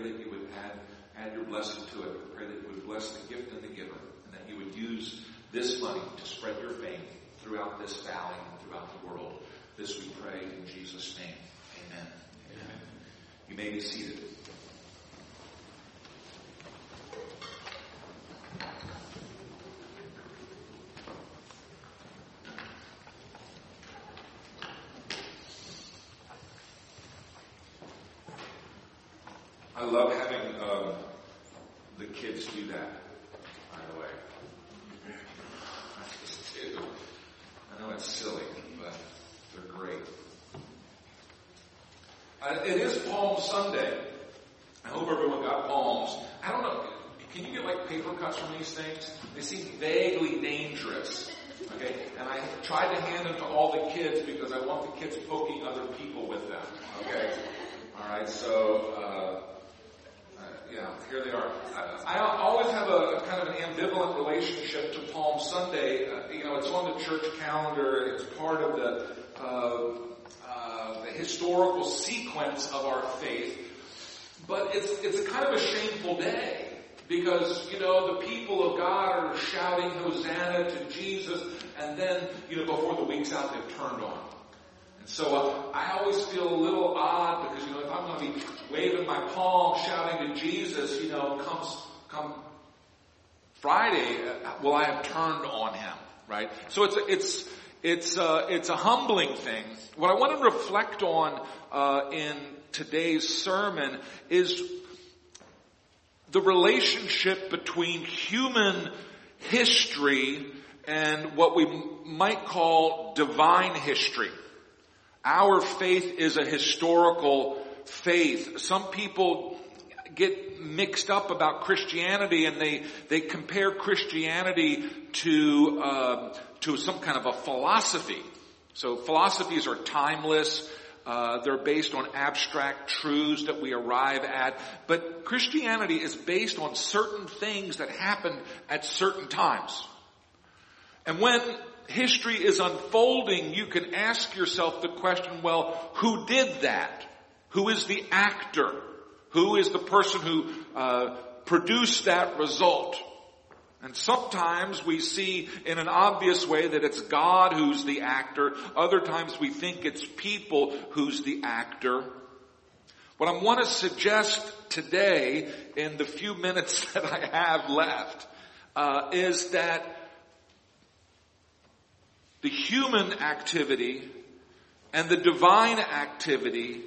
pray that you would add, add your blessing to it. We pray that you would bless the gift and the giver, and that you would use this money to spread your fame throughout this valley and throughout the world. This we pray in Jesus' name. Amen. Amen. You may be seated. I love having um, the kids do that, by the way. I just do. I know it's silly, but they're great. Uh, it is Palm Sunday. I hope everyone got palms. I don't know. Can you get like paper cuts from these things? They seem vaguely dangerous. Okay, and I tried to hand them to all the kids because I want the kids poking other people with them. Okay, all right. So uh, uh, yeah, here they are. I, I always have a, a, kind of an ambivalent relationship to Palm Sunday. Uh, you know, it's on the church calendar. It's part of the uh, uh, the historical sequence of our faith. But it's it's a kind of a shameful day because, you know, the people of God are shouting Hosanna to Jesus, and then, you know, before the week's out, they've turned on. And so uh, I always feel a little odd because, you know, if I'm going to be waving my palm, shouting to Jesus, you know, comes, come Friday, uh, will I have turned on him, right? So it's, it's, it's, uh, it's a humbling thing. What I want to reflect on, uh, in today's sermon is the relationship between human history and what we might call divine history. Our faith is a historical faith. Some people get mixed up about Christianity and they, they compare Christianity to, uh, to some kind of a philosophy. So philosophies are timeless. Uh, they're based on abstract truths that we arrive at. But Christianity is based on certain things that happened at certain times. And when history is unfolding, you can ask yourself the question, well, who did that? Who is the actor? Who is the person who uh, produced that result? And sometimes we see in an obvious way that it's God who's the actor. Other times we think it's people who's the actor. What I want to suggest today in the few minutes that I have left uh, is that the human activity and the divine activity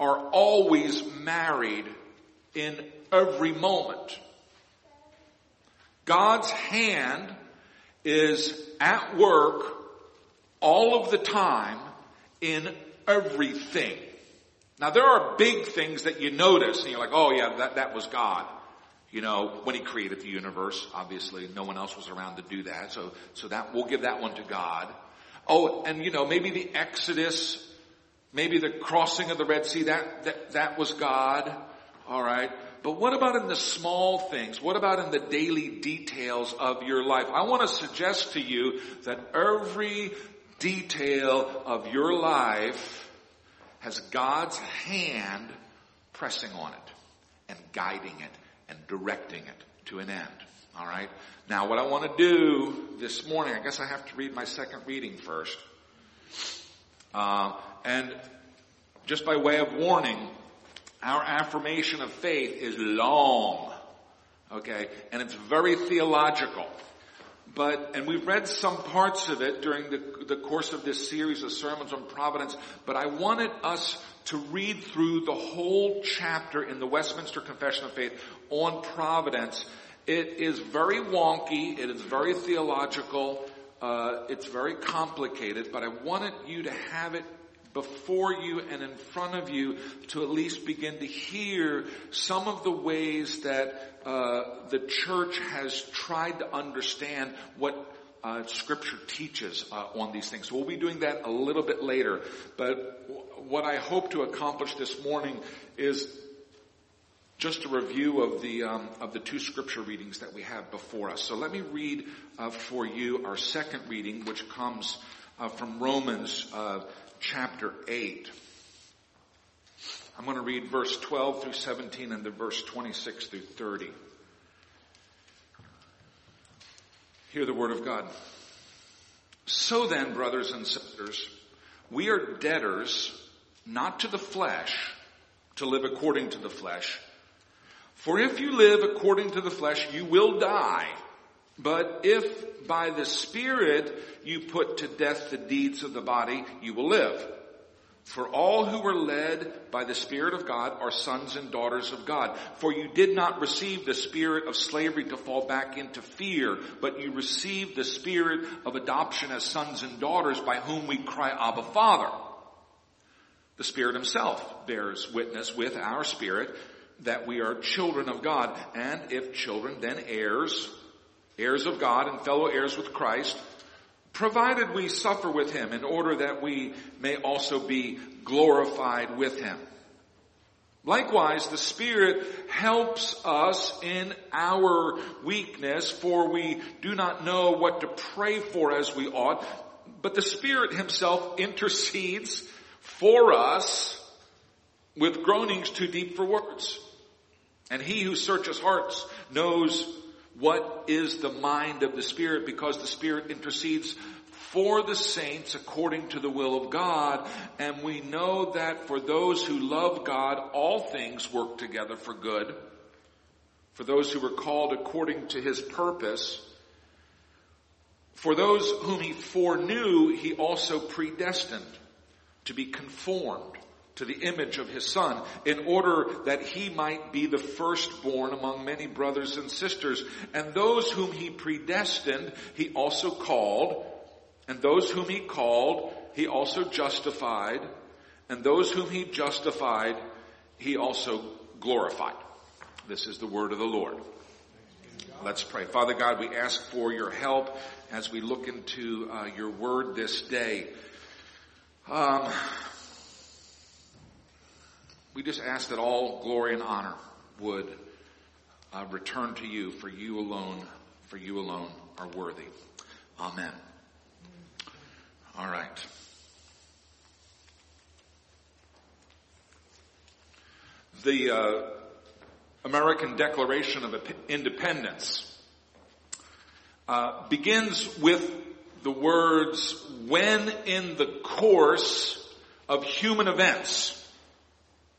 are always married in every moment. God's hand is at work all of the time in everything. Now there are big things that you notice and you're like, oh yeah, that, that was God. You know, when he created the universe, obviously no one else was around to do that. So, so that, we'll give that one to God. Oh, and you know, maybe the Exodus, maybe the crossing of the Red Sea, that, that, that was God. Alright. But what about in the small things? What about in the daily details of your life? I want to suggest to you that every detail of your life has God's hand pressing on it and guiding it and directing it to an end. All right. Now, what I want to do this morning, I guess I have to read my second reading first. Uh, and just by way of warning, our affirmation of faith is long. Okay? And it's very theological. But, and we've read some parts of it during the, the course of this series of sermons on providence, but I wanted us to read through the whole chapter in the Westminster Confession of Faith on providence. It is very wonky, it is very theological, uh, it's very complicated, but I wanted you to have it before you and in front of you to at least begin to hear some of the ways that uh, the church has tried to understand what uh, scripture teaches uh, on these things. So we'll be doing that a little bit later. But w- what I hope to accomplish this morning is just a review of the um, of the two scripture readings that we have before us. So let me read uh, for you our second reading, which comes uh, from Romans uh, chapter 8. I'm going to read verse 12 through 17 and the verse 26 through 30. Hear the word of God. So then, brothers and sisters, we are debtors not to the flesh to live according to the flesh. For if you live according to the flesh, you will die. But if by the Spirit you put to death the deeds of the body, you will live. For all who are led by the Spirit of God are sons and daughters of God. For you did not receive the spirit of slavery to fall back into fear, but you received the spirit of adoption as sons and daughters by whom we cry, Abba Father. The Spirit Himself bears witness with our spirit that we are children of God, and if children, then heirs, heirs of God and fellow heirs with Christ, provided we suffer with him in order that we may also be glorified with him. Likewise, the Spirit helps us in our weakness, for we do not know what to pray for as we ought, but the Spirit Himself intercedes for us with groanings too deep for words. And He who searches hearts knows what is the mind of the Spirit because the Spirit intercedes for the saints according to the will of God. And we know that for those who love God, all things work together for good. For those who were called according to his purpose. For those whom he foreknew, he also predestined to be conformed to the image of his son in order that he might be the firstborn among many brothers and sisters. And those whom he predestined, he also called. And those whom he called, he also justified. And those whom he justified, he also glorified. This is the word of the Lord. Let's pray. Father God, we ask for your help as we look into uh, your word this day. Um, we just ask that all glory and honor would uh, return to you, for you alone, for you alone are worthy. Amen. All right. The uh, American Declaration of Independence uh, begins with the words, when in the course of human events,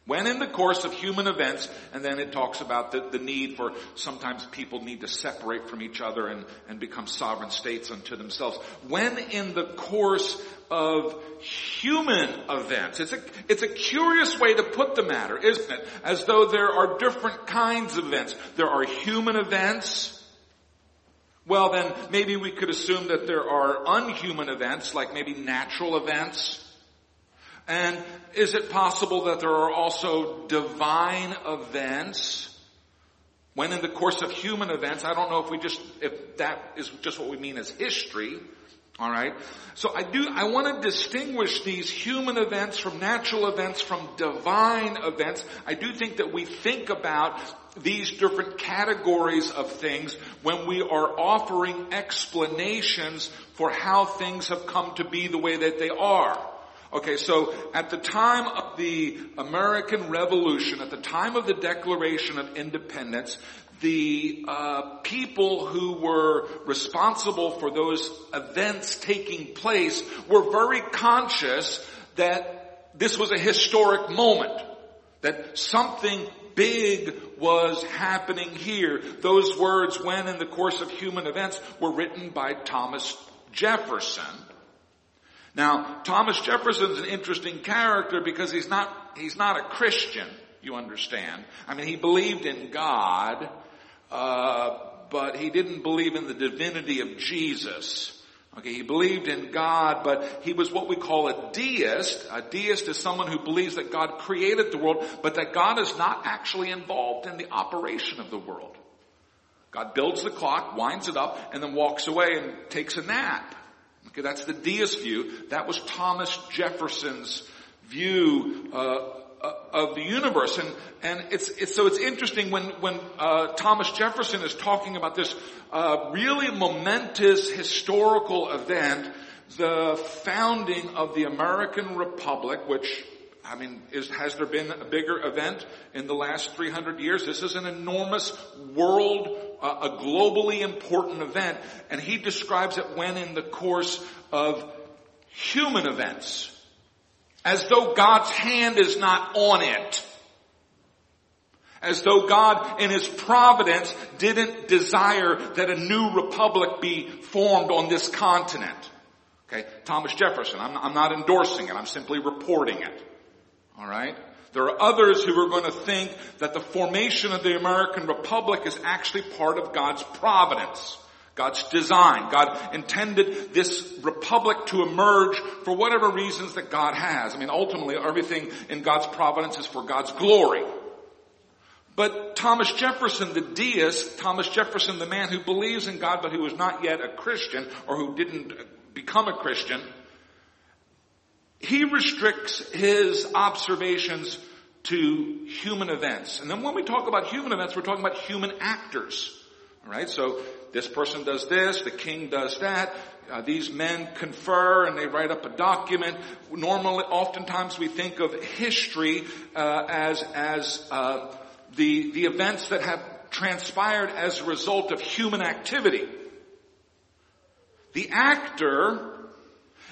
when in the course of human events, and then it talks about the, the need for sometimes people need to separate from each other and, and become sovereign states unto themselves. When in the course of human events, it's a, it's a curious way to put the matter, isn't it? As though there are different kinds of events. There are human events, well then maybe we could assume that there are unhuman events, like maybe natural events. And is it possible that there are also divine events? When in the course of human events, I don't know if we just, if that is just what we mean as history. Alright? So I do, I want to distinguish these human events from natural events from divine events. I do think that we think about these different categories of things when we are offering explanations for how things have come to be the way that they are. Okay, so at the time of the American Revolution, at the time of the Declaration of Independence, the uh, people who were responsible for those events taking place were very conscious that this was a historic moment, that something big was happening here. Those words, when in the course of human events, were written by Thomas Jefferson. Now, Thomas Jefferson's an interesting character because he's not, he's not a Christian, you understand. I mean, he believed in God, uh, but he didn't believe in the divinity of Jesus. Okay, he believed in God, but he was what we call a deist. A deist is someone who believes that God created the world, but that God is not actually involved in the operation of the world. God builds the clock, winds it up, and then walks away and takes a nap. Okay, that's the deist view. That was Thomas Jefferson's view uh, uh, of the universe, and and it's, it's so it's interesting when when uh, Thomas Jefferson is talking about this uh, really momentous historical event, the founding of the American Republic, which I mean, is, has there been a bigger event in the last 300 years? This is an enormous world, a globally important event, and he describes it when in the course of human events. As though God's hand is not on it. As though God in His providence didn't desire that a new republic be formed on this continent. Okay, Thomas Jefferson, I'm, I'm not endorsing it, I'm simply reporting it. Alright? There are others who are going to think that the formation of the American Republic is actually part of God's providence. God's design. God intended this republic to emerge for whatever reasons that God has. I mean, ultimately, everything in God's providence is for God's glory. But Thomas Jefferson, the deist, Thomas Jefferson, the man who believes in God but who is not yet a Christian or who didn't become a Christian, he restricts his observations to human events. And then when we talk about human events, we're talking about human actors. Alright, so this person does this, the king does that, uh, these men confer and they write up a document. Normally, oftentimes we think of history uh, as as uh, the the events that have transpired as a result of human activity. The actor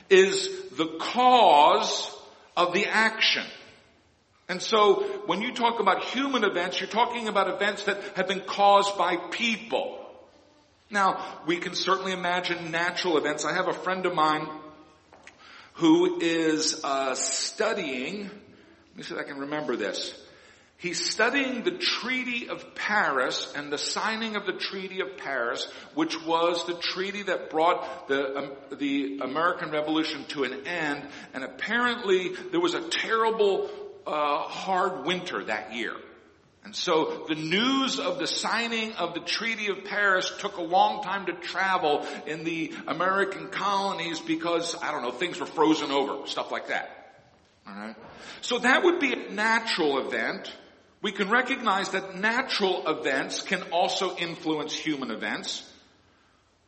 is the cause of the action. And so when you talk about human events, you're talking about events that have been caused by people. Now, we can certainly imagine natural events. I have a friend of mine who is uh, studying, let me see if I can remember this. He's studying the Treaty of Paris and the signing of the Treaty of Paris, which was the treaty that brought the, um, the American Revolution to an end. And apparently there was a terrible, uh, hard winter that year. And so the news of the signing of the Treaty of Paris took a long time to travel in the American colonies because, I don't know, things were frozen over, stuff like that. Alright? So that would be a natural event. We can recognize that natural events can also influence human events.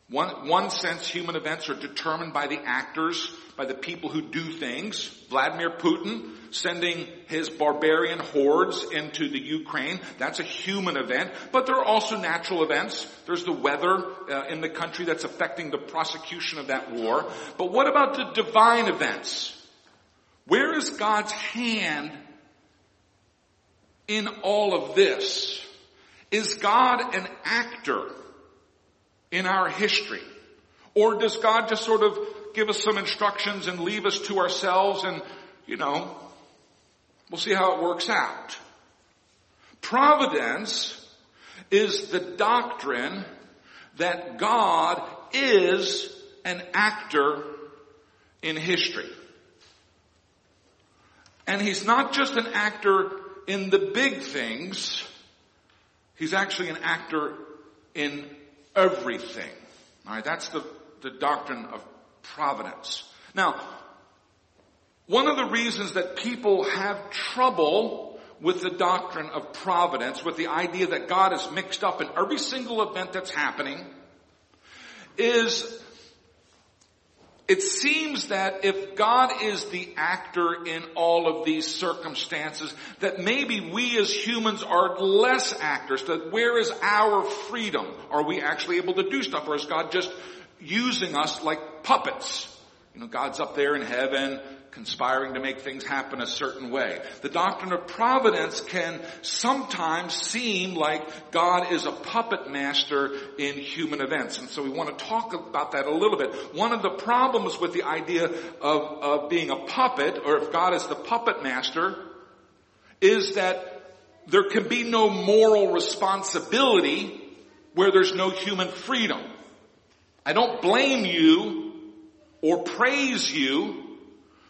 One, one sense human events are determined by the actors, by the people who do things. Vladimir Putin sending his barbarian hordes into the Ukraine, that's a human event. But there are also natural events. There's the weather uh, in the country that's affecting the prosecution of that war. But what about the divine events? Where is God's hand in all of this? Is God an actor? in our history? Or does God just sort of give us some instructions and leave us to ourselves and, you know, we'll see how it works out. Providence is the doctrine that God is an actor in history. And he's not just an actor in the big things, he's actually an actor in everything. Alright, that's the, the doctrine of providence. Now, one of the reasons that people have trouble with the doctrine of providence, with the idea that God is mixed up in every single event that's happening, is it seems that if God is the actor in all of these circumstances, that maybe we as humans are less actors. That where is our freedom? Are we actually able to do stuff or is God just using us like puppets? You know, God's up there in heaven, conspiring to make things happen a certain way. The doctrine of providence can sometimes seem like God is a puppet master in human events. And so we want to talk about that a little bit. One of the problems with the idea of, of being a puppet, or if God is the puppet master, is that there can be no moral responsibility where there's no human freedom. I don't blame you or praise you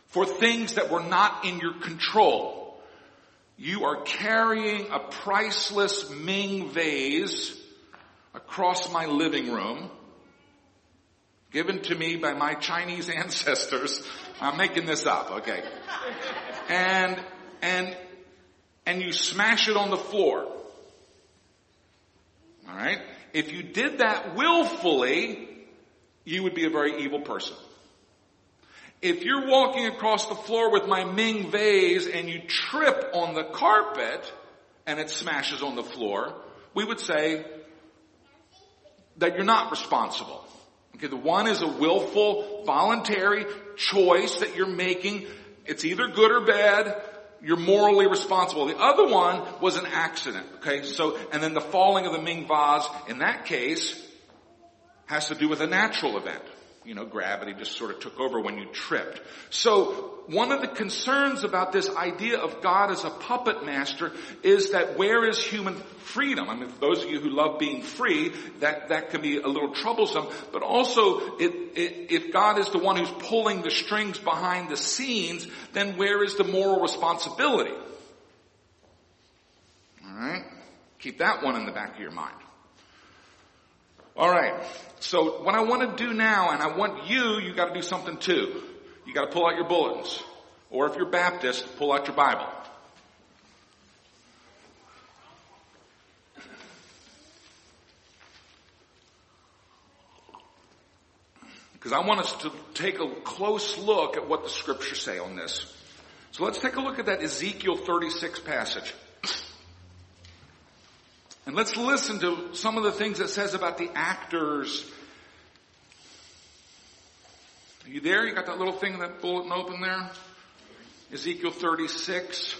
for things that were not in your control. You are carrying a priceless Ming vase across my living room, given to me by my Chinese ancestors. I'm making this up, okay. And, and, and you smash it on the floor. Alright? If you did that willfully, you would be a very evil person. If you're walking across the floor with my Ming vase and you trip on the carpet and it smashes on the floor, we would say that you're not responsible. Okay, the one is a willful, voluntary choice that you're making. It's either good or bad. You're morally responsible. The other one was an accident. Okay, so, and then the falling of the Ming vase, in that case, has to do with a natural event you know, gravity just sort of took over when you tripped. So one of the concerns about this idea of God as a puppet master is that where is human freedom? I mean, for those of you who love being free, that, that can be a little troublesome, but also it, it, if God is the one who's pulling the strings behind the scenes, then where is the moral responsibility? Alright? Keep that one in the back of your mind. Alright. So what I want to do now, and I want you, you got to do something too. You got to pull out your bulletins. Or if you're Baptist, pull out your Bible. Because I want us to take a close look at what the scriptures say on this. So let's take a look at that Ezekiel 36 passage. And let's listen to some of the things it says about the actors. Are you there? You got that little thing, that bulletin open there? Ezekiel 36.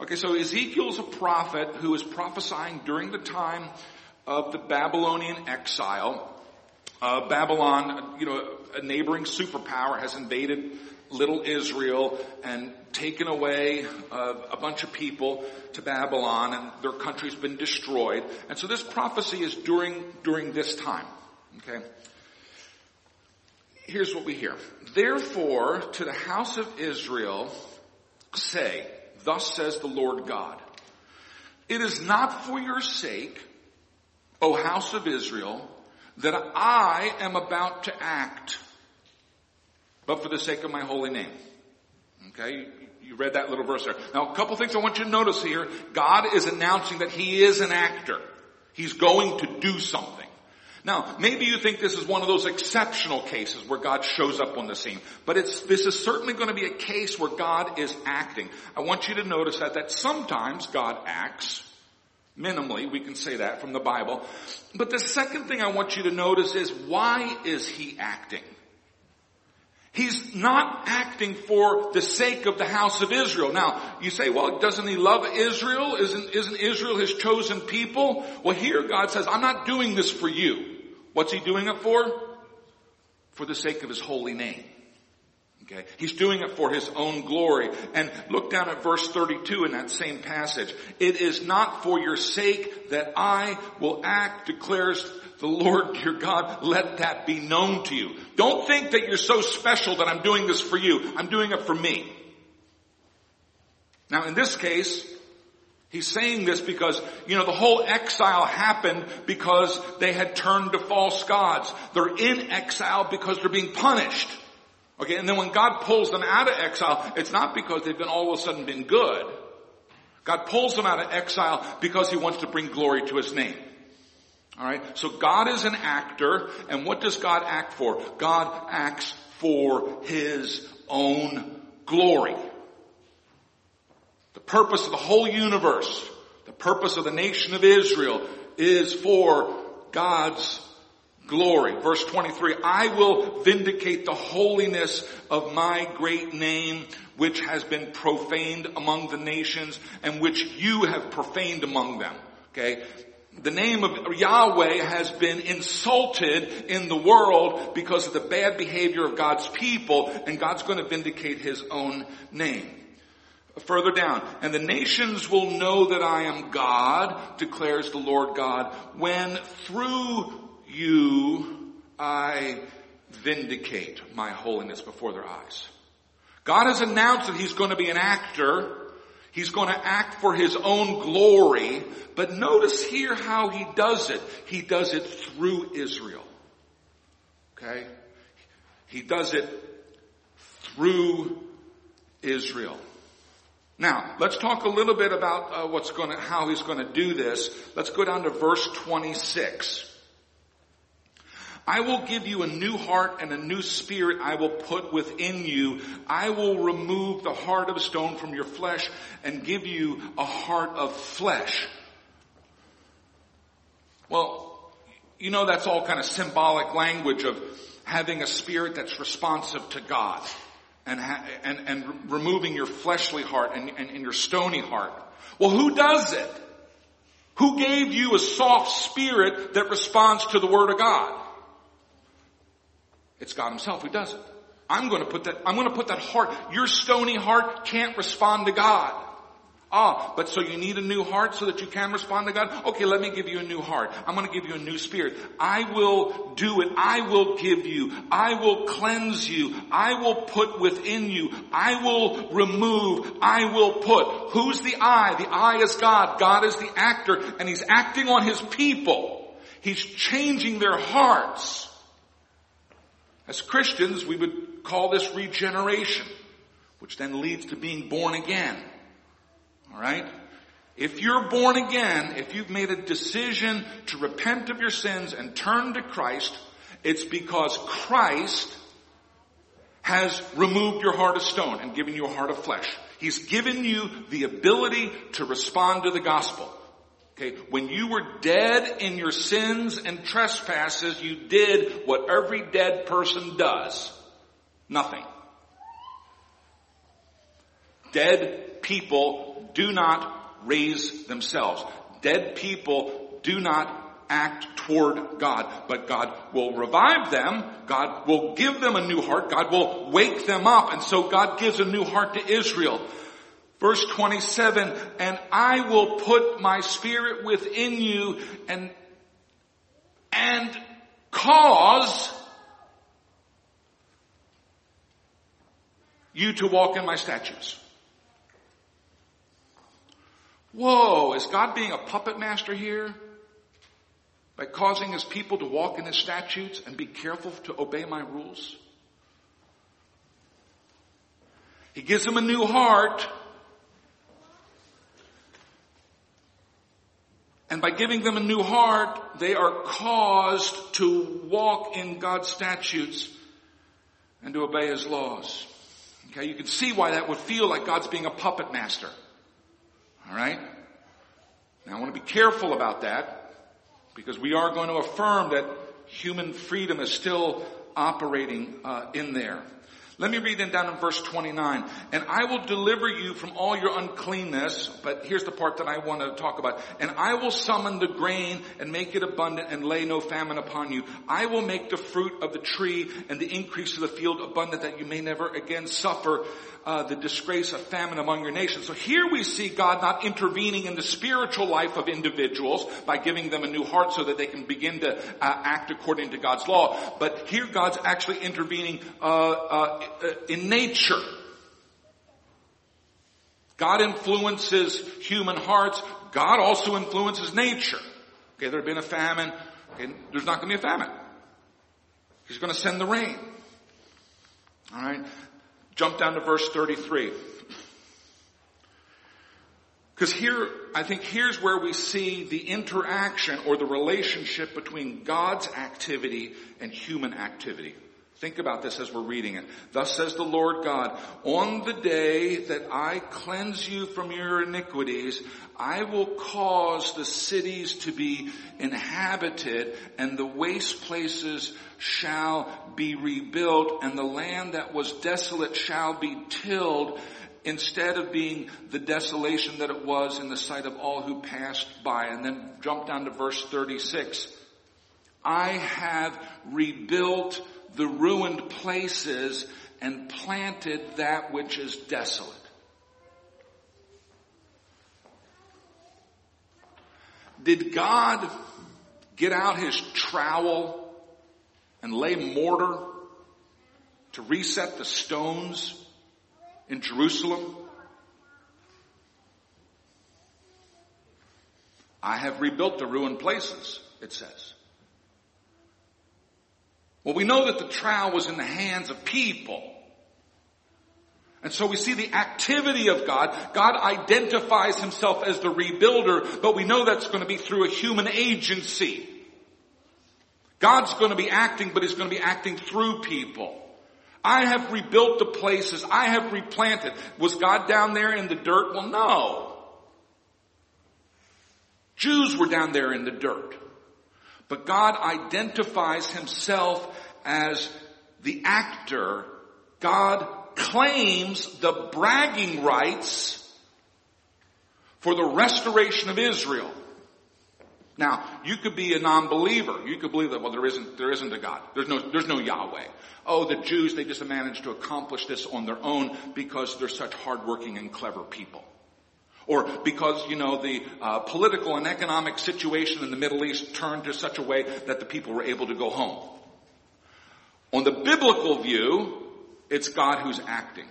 Okay, so Ezekiel's a prophet who is prophesying during the time of the Babylonian exile. Uh, Babylon, you know, a neighboring superpower has invaded little Israel and taken away uh, a bunch of people to Babylon and their country's been destroyed. And so this prophecy is during, during this time. Okay. Here's what we hear. Therefore, to the house of Israel, say, thus says the Lord God, it is not for your sake, O house of Israel, that I am about to act but for the sake of my holy name. Okay, you read that little verse there. Now, a couple things I want you to notice here. God is announcing that He is an actor. He's going to do something. Now, maybe you think this is one of those exceptional cases where God shows up on the scene, but it's, this is certainly going to be a case where God is acting. I want you to notice that, that sometimes God acts, minimally, we can say that from the Bible, but the second thing I want you to notice is why is He acting? He's not acting for the sake of the house of Israel. Now, you say, well, doesn't he love Israel? Isn't, isn't Israel his chosen people? Well, here God says, I'm not doing this for you. What's he doing it for? For the sake of his holy name. Okay. He's doing it for his own glory. And look down at verse 32 in that same passage. It is not for your sake that I will act, declares the Lord your God, let that be known to you. Don't think that you're so special that I'm doing this for you. I'm doing it for me. Now in this case, he's saying this because, you know, the whole exile happened because they had turned to false gods. They're in exile because they're being punished. Okay, and then when God pulls them out of exile, it's not because they've been all of a sudden been good. God pulls them out of exile because he wants to bring glory to his name. Alright, so God is an actor, and what does God act for? God acts for His own glory. The purpose of the whole universe, the purpose of the nation of Israel is for God's glory. Verse 23, I will vindicate the holiness of my great name, which has been profaned among the nations and which you have profaned among them. Okay the name of Yahweh has been insulted in the world because of the bad behavior of God's people, and God's going to vindicate His own name. Further down, and the nations will know that I am God, declares the Lord God, when through you I vindicate my holiness before their eyes. God has announced that He's going to be an actor He's going to act for his own glory, but notice here how he does it. He does it through Israel. Okay? He does it through Israel. Now, let's talk a little bit about uh, what's going to, how he's going to do this. Let's go down to verse 26. I will give you a new heart and a new spirit I will put within you. I will remove the heart of stone from your flesh and give you a heart of flesh. Well, you know that's all kind of symbolic language of having a spirit that's responsive to God and, ha- and, and removing your fleshly heart and, and, and your stony heart. Well, who does it? Who gave you a soft spirit that responds to the Word of God? It's God Himself who does it. I'm going to put that, I'm going to put that heart, your stony heart can't respond to God. Ah, but so you need a new heart so that you can respond to God? Okay, let me give you a new heart. I'm going to give you a new spirit. I will do it. I will give you. I will cleanse you. I will put within you. I will remove. I will put. Who's the I? The I is God. God is the actor and He's acting on His people. He's changing their hearts. As Christians, we would call this regeneration, which then leads to being born again. Alright? If you're born again, if you've made a decision to repent of your sins and turn to Christ, it's because Christ has removed your heart of stone and given you a heart of flesh. He's given you the ability to respond to the gospel. Okay, when you were dead in your sins and trespasses, you did what every dead person does. Nothing. Dead people do not raise themselves. Dead people do not act toward God, but God will revive them. God will give them a new heart. God will wake them up. And so God gives a new heart to Israel. Verse 27, and I will put my spirit within you and, and cause you to walk in my statutes. Whoa, is God being a puppet master here? By causing his people to walk in his statutes and be careful to obey my rules? He gives them a new heart. And by giving them a new heart, they are caused to walk in God's statutes and to obey His laws. Okay, you can see why that would feel like God's being a puppet master. Alright? Now I want to be careful about that because we are going to affirm that human freedom is still operating uh, in there. Let me read then down in verse 29. And I will deliver you from all your uncleanness, but here's the part that I want to talk about. And I will summon the grain and make it abundant and lay no famine upon you. I will make the fruit of the tree and the increase of the field abundant that you may never again suffer uh, the disgrace of famine among your nations. So here we see God not intervening in the spiritual life of individuals by giving them a new heart so that they can begin to uh, act according to God's law. But here God's actually intervening uh, uh Uh, in nature. God influences human hearts. God also influences nature. Okay, there had been a famine. Okay, there's not going to be a famine. He's going to send the rain. All right. Jump down to verse 33. Because here, I think here's where we see the interaction or the relationship between God's activity and human activity. Think about this as we're reading it. Thus says the Lord God, on the day that I cleanse you from your iniquities, I will cause the cities to be inhabited and the waste places shall be rebuilt and the land that was desolate shall be tilled instead of being the desolation that it was in the sight of all who passed by. And then jump down to verse 36. I have rebuilt the ruined places and planted that which is desolate. Did God get out his trowel and lay mortar to reset the stones in Jerusalem? I have rebuilt the ruined places, it says. Well, we know that the trial was in the hands of people. And so we see the activity of God. God identifies himself as the rebuilder, but we know that's going to be through a human agency. God's going to be acting, but He's going to be acting through people. I have rebuilt the places. I have replanted. Was God down there in the dirt? Well, no. Jews were down there in the dirt. But God identifies Himself as the actor. God claims the bragging rights for the restoration of Israel. Now, you could be a non-believer. You could believe that, well, there isn't, there isn't a God. There's no, there's no Yahweh. Oh, the Jews, they just managed to accomplish this on their own because they're such hardworking and clever people. Or because, you know, the uh, political and economic situation in the Middle East turned to such a way that the people were able to go home. On the biblical view, it's God who's acting.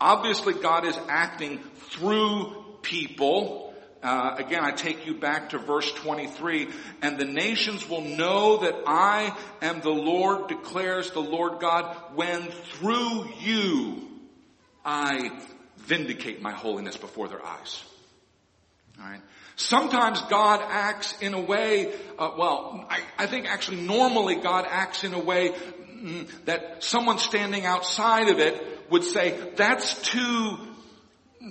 Obviously, God is acting through people. Uh, again, I take you back to verse 23. And the nations will know that I am the Lord, declares the Lord God, when through you I vindicate my holiness before their eyes. Alright? Sometimes God acts in a way, uh, well, I, I, think actually normally God acts in a way mm, that someone standing outside of it would say, that's too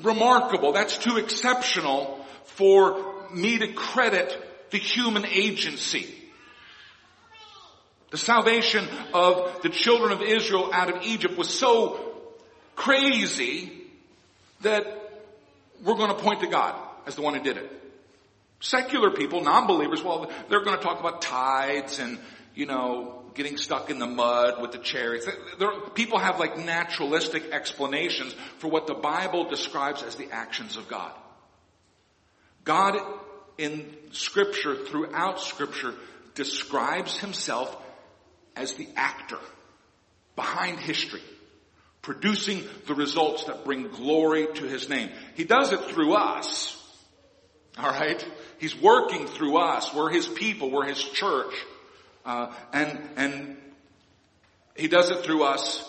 remarkable, that's too exceptional for me to credit the human agency. The salvation of the children of Israel out of Egypt was so crazy that we're going to point to God as the one who did it. Secular people, non-believers, well, they're going to talk about tides and, you know, getting stuck in the mud with the chariots. People have like naturalistic explanations for what the Bible describes as the actions of God. God in scripture, throughout scripture, describes himself as the actor behind history producing the results that bring glory to his name. He does it through us. Alright? He's working through us. We're his people. We're his church. Uh, and, and he does it through us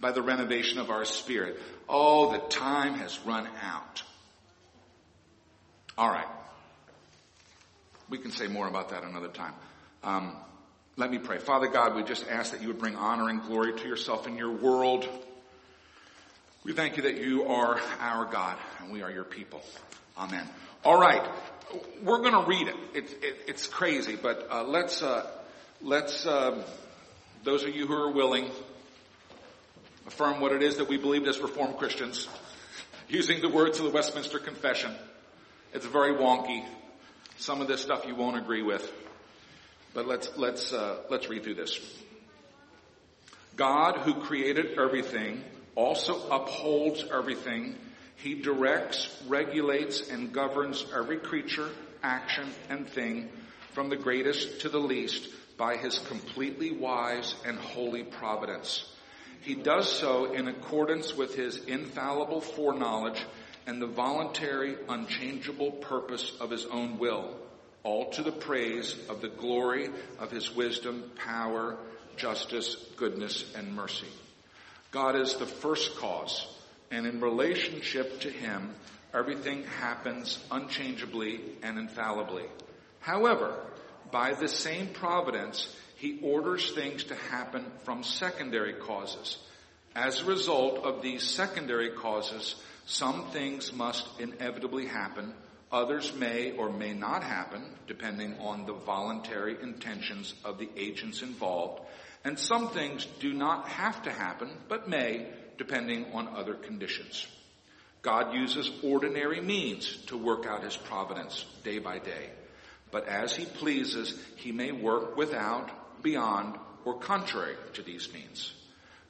by the renovation of our spirit. Oh, the time has run out. Alright. We can say more about that another time. Um, let me pray. Father God, we just ask that you would bring honor and glory to yourself in your world. We thank you that you are our God and we are your people. Amen. All right. We're going to read it. it, it it's crazy, but uh, let's, uh, let's, uh, those of you who are willing, affirm what it is that we believe as Reformed Christians, using the words of the Westminster Confession. It's very wonky. Some of this stuff you won't agree with. But let's, let's, uh, let's read through this. God who created everything also upholds everything. He directs, regulates, and governs every creature, action, and thing from the greatest to the least by his completely wise and holy providence. He does so in accordance with his infallible foreknowledge and the voluntary, unchangeable purpose of his own will, all to the praise of the glory of his wisdom, power, justice, goodness, and mercy. God is the first cause, and in relationship to Him, everything happens unchangeably and infallibly. However, by the same providence, He orders things to happen from secondary causes. As a result of these secondary causes, some things must inevitably happen, others may or may not happen, depending on the voluntary intentions of the agents involved, and some things do not have to happen, but may, depending on other conditions. God uses ordinary means to work out his providence day by day. But as he pleases, he may work without, beyond, or contrary to these means.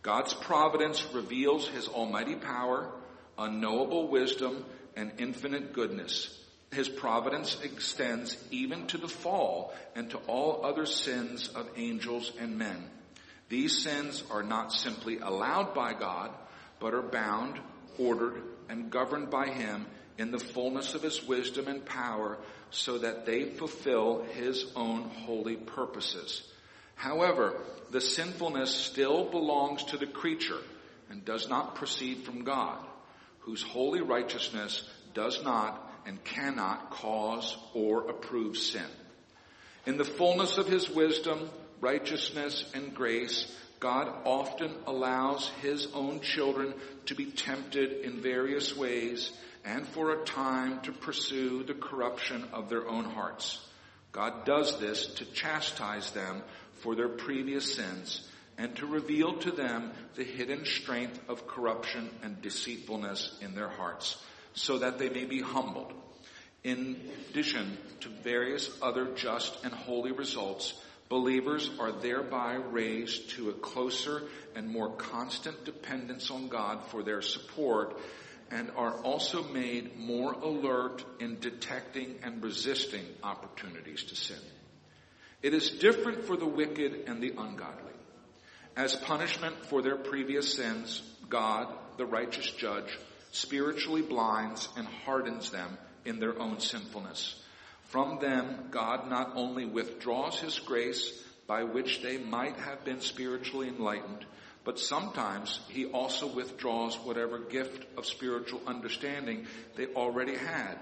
God's providence reveals his almighty power, unknowable wisdom, and infinite goodness. His providence extends even to the fall and to all other sins of angels and men. These sins are not simply allowed by God, but are bound, ordered, and governed by Him in the fullness of His wisdom and power so that they fulfill His own holy purposes. However, the sinfulness still belongs to the creature and does not proceed from God, whose holy righteousness does not and cannot cause or approve sin. In the fullness of His wisdom, righteousness and grace, God often allows His own children to be tempted in various ways and for a time to pursue the corruption of their own hearts. God does this to chastise them for their previous sins and to reveal to them the hidden strength of corruption and deceitfulness in their hearts so that they may be humbled. In addition to various other just and holy results, believers are thereby raised to a closer and more constant dependence on God for their support and are also made more alert in detecting and resisting opportunities to sin. It is different for the wicked and the ungodly. As punishment for their previous sins, God, the righteous judge, spiritually blinds and hardens them in their own sinfulness. From them, God not only withdraws His grace by which they might have been spiritually enlightened, but sometimes He also withdraws whatever gift of spiritual understanding they already had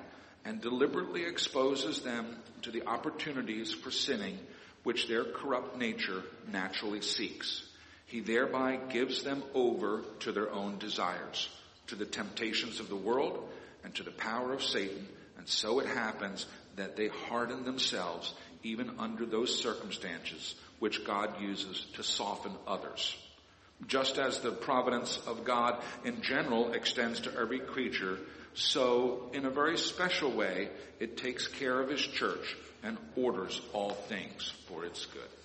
and deliberately exposes them to the opportunities for sinning which their corrupt nature naturally seeks. He thereby gives them over to their own desires, to the temptations of the world, and to the power of Satan, and so it happens that they harden themselves even under those circumstances which God uses to soften others. Just as the providence of God in general extends to every creature, so in a very special way, it takes care of His church and orders all things for its good.